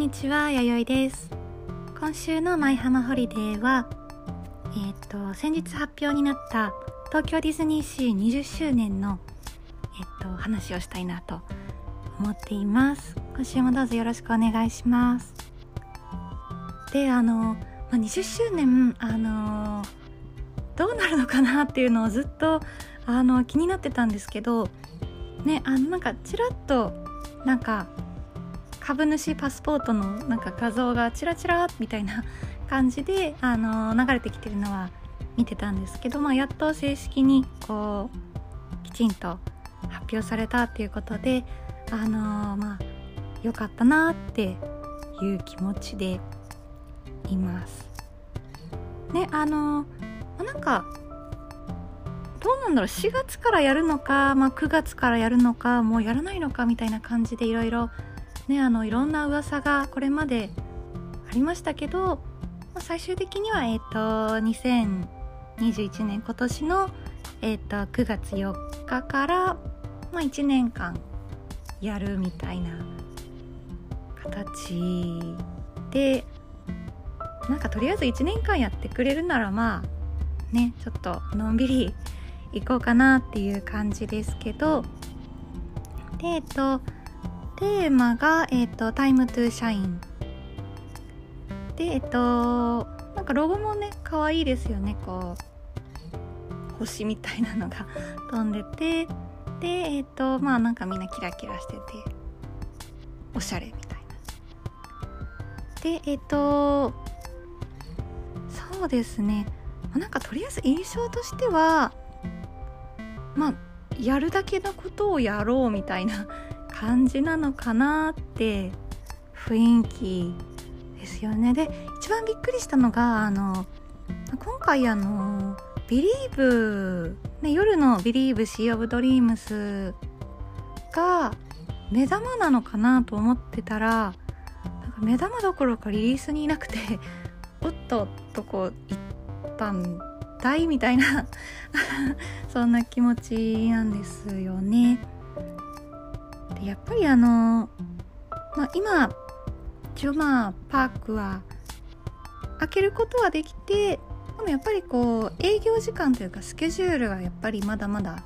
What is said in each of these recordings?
んにちは、やよいです。今週のマイハマホリデーは、えっ、と、先日発表になった東京ディズニーシー20周年の、えっ、と、話をしたいなと思っています。今週もどうぞよろしくお願いします。で、あの、まあ、20周年、あの、どうなるのかなっていうのをずっと、あの、気になってたんですけど、ね、あの、なんか、ちらっと、なんか、株主パスポートのなんか画像がチラチラみたいな感じで、あの流れてきてるのは見てたんですけど、まあ、やっと正式にこうきちんと発表されたっていうことで、あのまあ良かったなっていう気持ちでいます。ねあのなんかどうなんだろう4月からやるのか、まあ、9月からやるのかもうやらないのかみたいな感じでいろいろねあのいろんな噂がこれまでありましたけど、まあ、最終的にはえっ、と2021年今年のえっ、と9月4日からまあ1年間やるみたいな形でなんかとりあえず1年間やってくれるならまあねちょっとのんびり行こうかなっていう感じですけどでえっとテーマが、えっ、と、タイムトゥーシャイン。で、えっ、と、なんかロゴもね、可愛いですよね、こう、星みたいなのが飛んでて、で、えっ、と、まあなんかみんなキラキラしてて、おしゃれみたいな。で、えっ、と、そうですね、なんかとりあえず印象としては、まあ、やるだけのことをやろうみたいな感じなのかなって雰囲気ですよねで一番びっくりしたのがあの今回あの「Believe、ね、夜の「Believe! Sea of Dreams」が目玉なのかなと思ってたらなんか目玉どころかリリースにいなくて おっととこ一般大みたいな そんな気持ちなんですよね。でやっぱりあの、まあ、今一応まあパークは開けることはできてでもやっぱりこう営業時間というかスケジュールがやっぱりまだまだ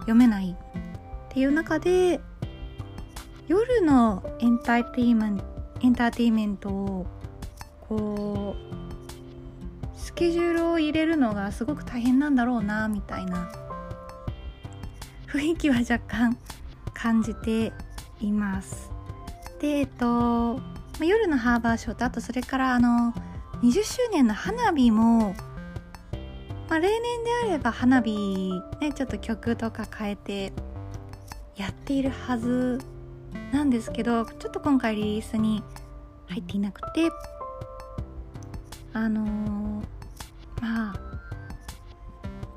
読めないっていう中で夜のエンターテイメントエンターテイメントをこうスケジュールを入れるのがすごく大変なんだろうなみたいな雰囲気は若干感じています。で、えっと、夜のハーバーショーとあとそれからあの20周年の花火も、まあ、例年であれば花火ねちょっと曲とか変えてやっているはずなんですけどちょっと今回リリースに入っていなくてあのー、まあ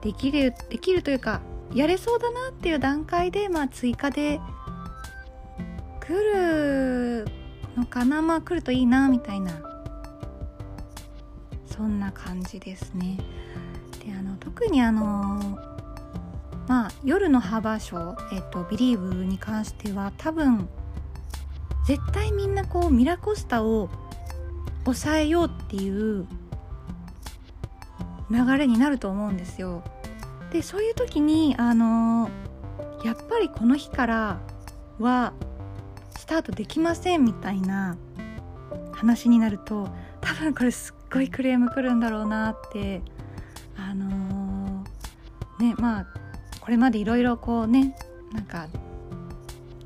できるできるというかやれそうだなっていう段階で、まあ、追加で来るのかな？まあ来るといいなみたいな。そんな感じですね。であの特にあのまあ夜のハーバーショー、えっと、ビリーブに関しては多分絶対みんなこうミラコスタを抑えようっていう流れになると思うんですよ。でそういう時にあの、やっぱりこの日からはスタートできませんみたいな話になると多分これすっごいクレームくるんだろうなってあのー、ねまあこれまでいろいろこうねなんか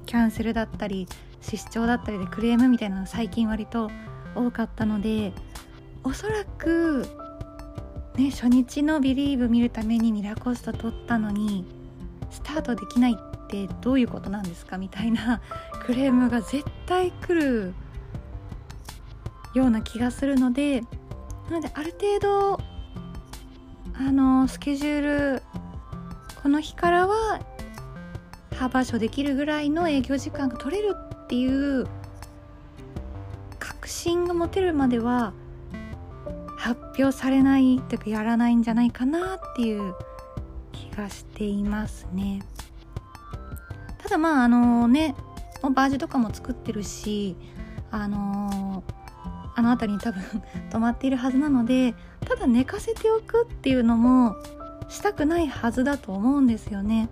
キャンセルだったり失調だったりでクレームみたいなの最近割と多かったのでおそらくね、初日の「ビリーブ見るためにミラコスト取ったのにスタートできないってどういうことなんですかみたいな クレームが絶対来るような気がするのでなのである程度あのスケジュールこの日からはハーバーショーできるぐらいの営業時間が取れるっていう確信が持てるまでは発表されないというかやらないんじゃないかなっていう気がしていますねただまああのねバージとかも作ってるしあのー、あの辺りに多分 止まっているはずなのでただ寝かせておくっていうのもしたくないはずだと思うんですよね。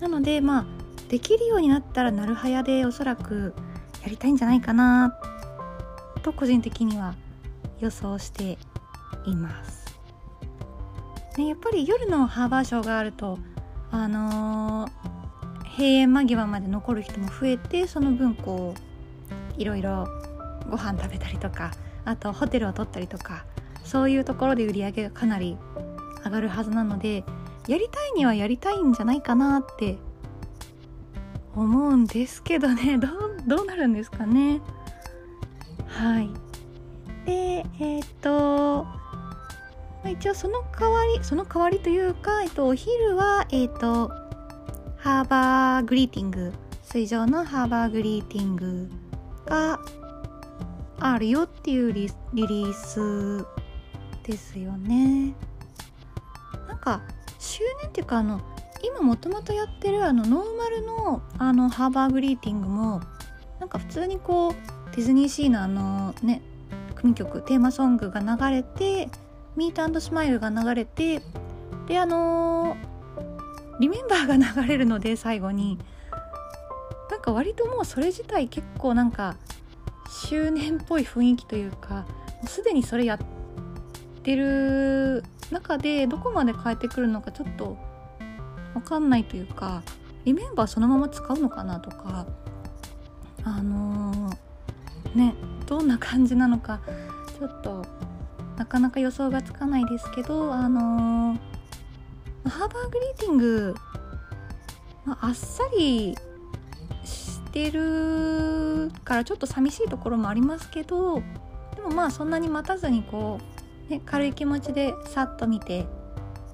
なのでまあできるようになったらなるはやでおそらくやりたいんじゃないかなと個人的には予想しています。ね、やっぱり夜のハーバーショーがあるとあのー、閉園間際まで残る人も増えてその分こういろいろご飯食べたりとかあとホテルを取ったりとかそういうところで売り上げがかなり上がるはずなのでやりたいにはやりたいんじゃないかなって思うんですけどね。どうどうなるんですかね。はい。でえっ、と一応その代わりその代わりというか、えっと、お昼はえっ、とハーバーグリーティング水上のハーバーグリーティングがあるよっていうリリースですよね。なんか周年っていうかあの今もともとやってるあのノーマルのあのハーバーグリーティングもなんか普通にこうディズニーシーのあのね組曲テーマソングが流れてミートスマイルが流れてであのー、リメンバーが流れるので最後に。なんか割ともうそれ自体結構なんか周年っぽい雰囲気というかもうすでにそれやってる中でどこまで変えてくるのかちょっと分かんないというかリメンバーそのまま使うのかなとかあのー、ね。どんな感じなのかちょっとなかなか予想がつかないですけどあのー、ハーバーグリーティング、まあ、あっさりしてるからちょっと寂しいところもありますけどでもまあそんなに待たずにこう、ね、軽い気持ちでさっと見て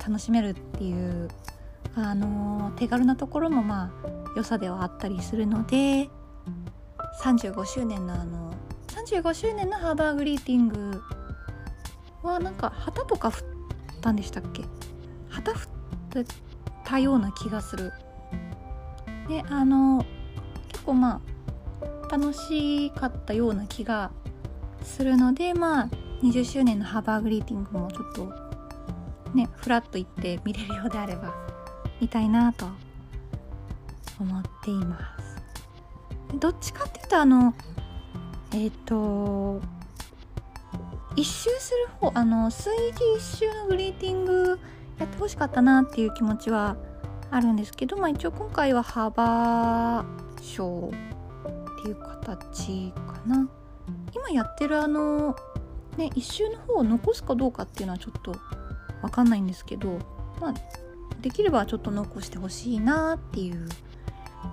楽しめるっていうあの手軽なところもまあ良さではあったりするので35周年のあの35周年のハーバーグリーティング。はなんか旗とか振ったんでしたっけ？旗振ったような気がする。であの結構まあ楽しかったような気がするのでまあ20周年のハーバーグリーティングもちょっとねフラッと行って見れるようであればみたいなと思っています。どっちかっていうとあのえっ、ー、と一周する方あの水事一周のグリーティングやってほしかったなっていう気持ちはあるんですけどまあ一応今回はハーバーショーっていう形かな今やってるあのね一周の方を残すかどうかっていうのはちょっと分かんないんですけどまあできればちょっと残してほしいなっていう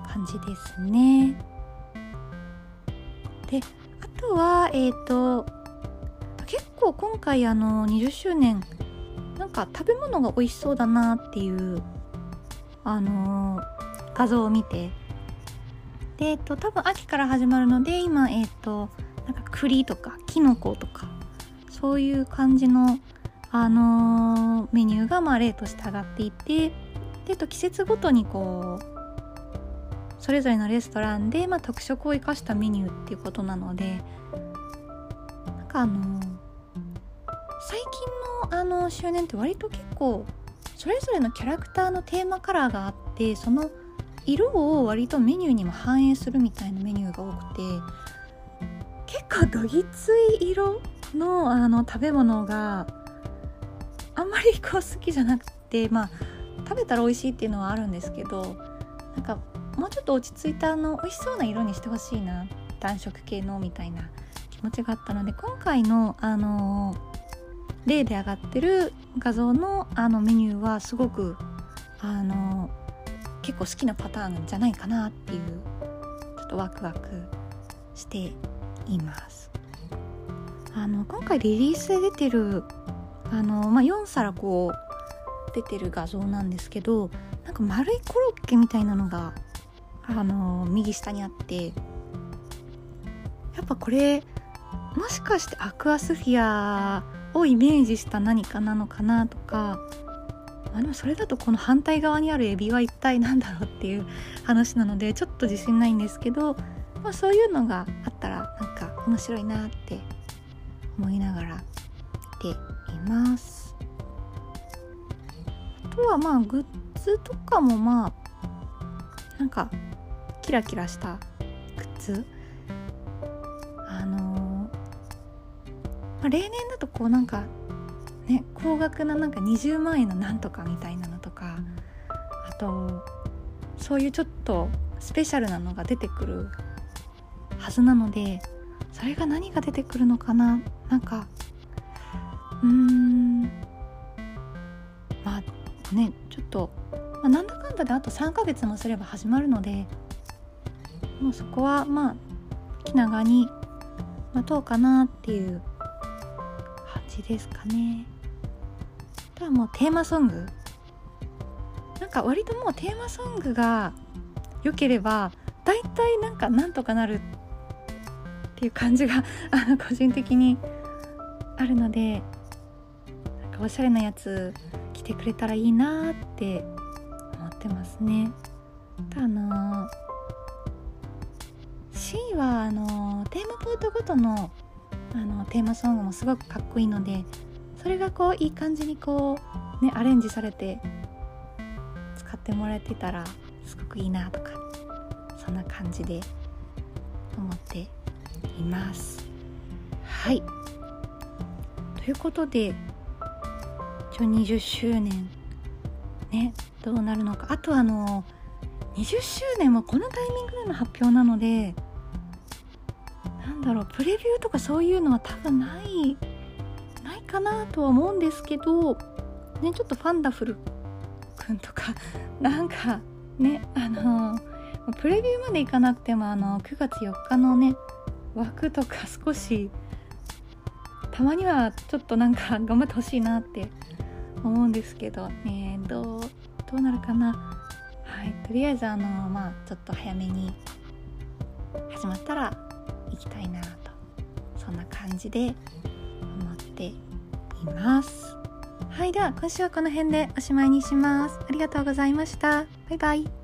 感じですね。でとはえっ、ー、と結構今回あの20周年なんか食べ物が美味しそうだなっていうあのー、画像を見て。でえっ、ー、と多分秋から始まるので今えっ、となんか栗とかきのことかそういう感じのあの、メニューがまあ例として上がっていてでと季節ごとにこうそれぞれのレストランで、まあ、特色を生かしたメニューっていうことなのでなんかあの、最近のあの周年って割と結構それぞれのキャラクターのテーマカラーがあってその色を割とメニューにも反映するみたいなメニューが多くて結構どぎつい色のあの食べ物があんまりこう好きじゃなくてまあ食べたら美味しいっていうのはあるんですけどなんかもうちょっと落ち着いたあの美味しそうな色にしてほしいな。暖色系のみたいな。気持ちがあったので今回のあの例で上がってる画像のあのメニューはすごくあの結構好きなパターンじゃないかなっていうちょっとワクワクしています。あの今回リリースで出てるあの、まあ、4皿こう出てる画像なんですけどなんか丸いコロッケみたいなのがあの右下にあってやっぱこれもしかしてアクアスフィアをイメージした何かなのかなとかまあでもそれだとこの反対側にあるエビは一体何だろうっていう話なのでちょっと自信ないんですけど、まあ、そういうのがあったらなんか面白いなって思いながら見ています。あとはまあグッズとかもまあなんかキラキラしたグッズ？あのー、まあ、例年だとこうなんかね高額ななんか20万円のなんとかみたいなのとかあとそういうちょっとスペシャルなのが出てくるはずなのでそれが何が出てくるのかな？なんかうーんまあねちょっと、まあ、なんだかんだであと3ヶ月もすれば始まるのでもうそこはまあ気長に待とうかなっていう感じですかね。あとはもうテーマソングなんか割ともうテーマソングが良ければ大体なんかなんとかなるっていう感じがあの個人的にあるのでなんかおしゃれなやつ着てくれたらいいなって思ってますね。あの C はあのテーマポートごとのあのテーマソングもすごくかっこいいのでそれがこういい感じにこうねアレンジされて使ってもらえてたらすごくいいなとかそんな感じで思っています。はい。ということで一応20周年ねどうなるのか。あとあの20周年もこのタイミングでの発表なのでなんだろうプレビューとかそういうのは多分ないないかなとは思うんですけどねちょっとファンダフルくんとか なんかねあのプレビューまでいかなくてもあの9月4日のね枠とか少したまにはちょっとなんか頑張ってほしいなって思うんですけどねどうどうなるかな。はいとりあえずあのまあちょっと早めに始まったらきたいなとそんな感じで思っています。はいでは今週はこの辺でおしまいにします。ありがとうございました。バイバイ。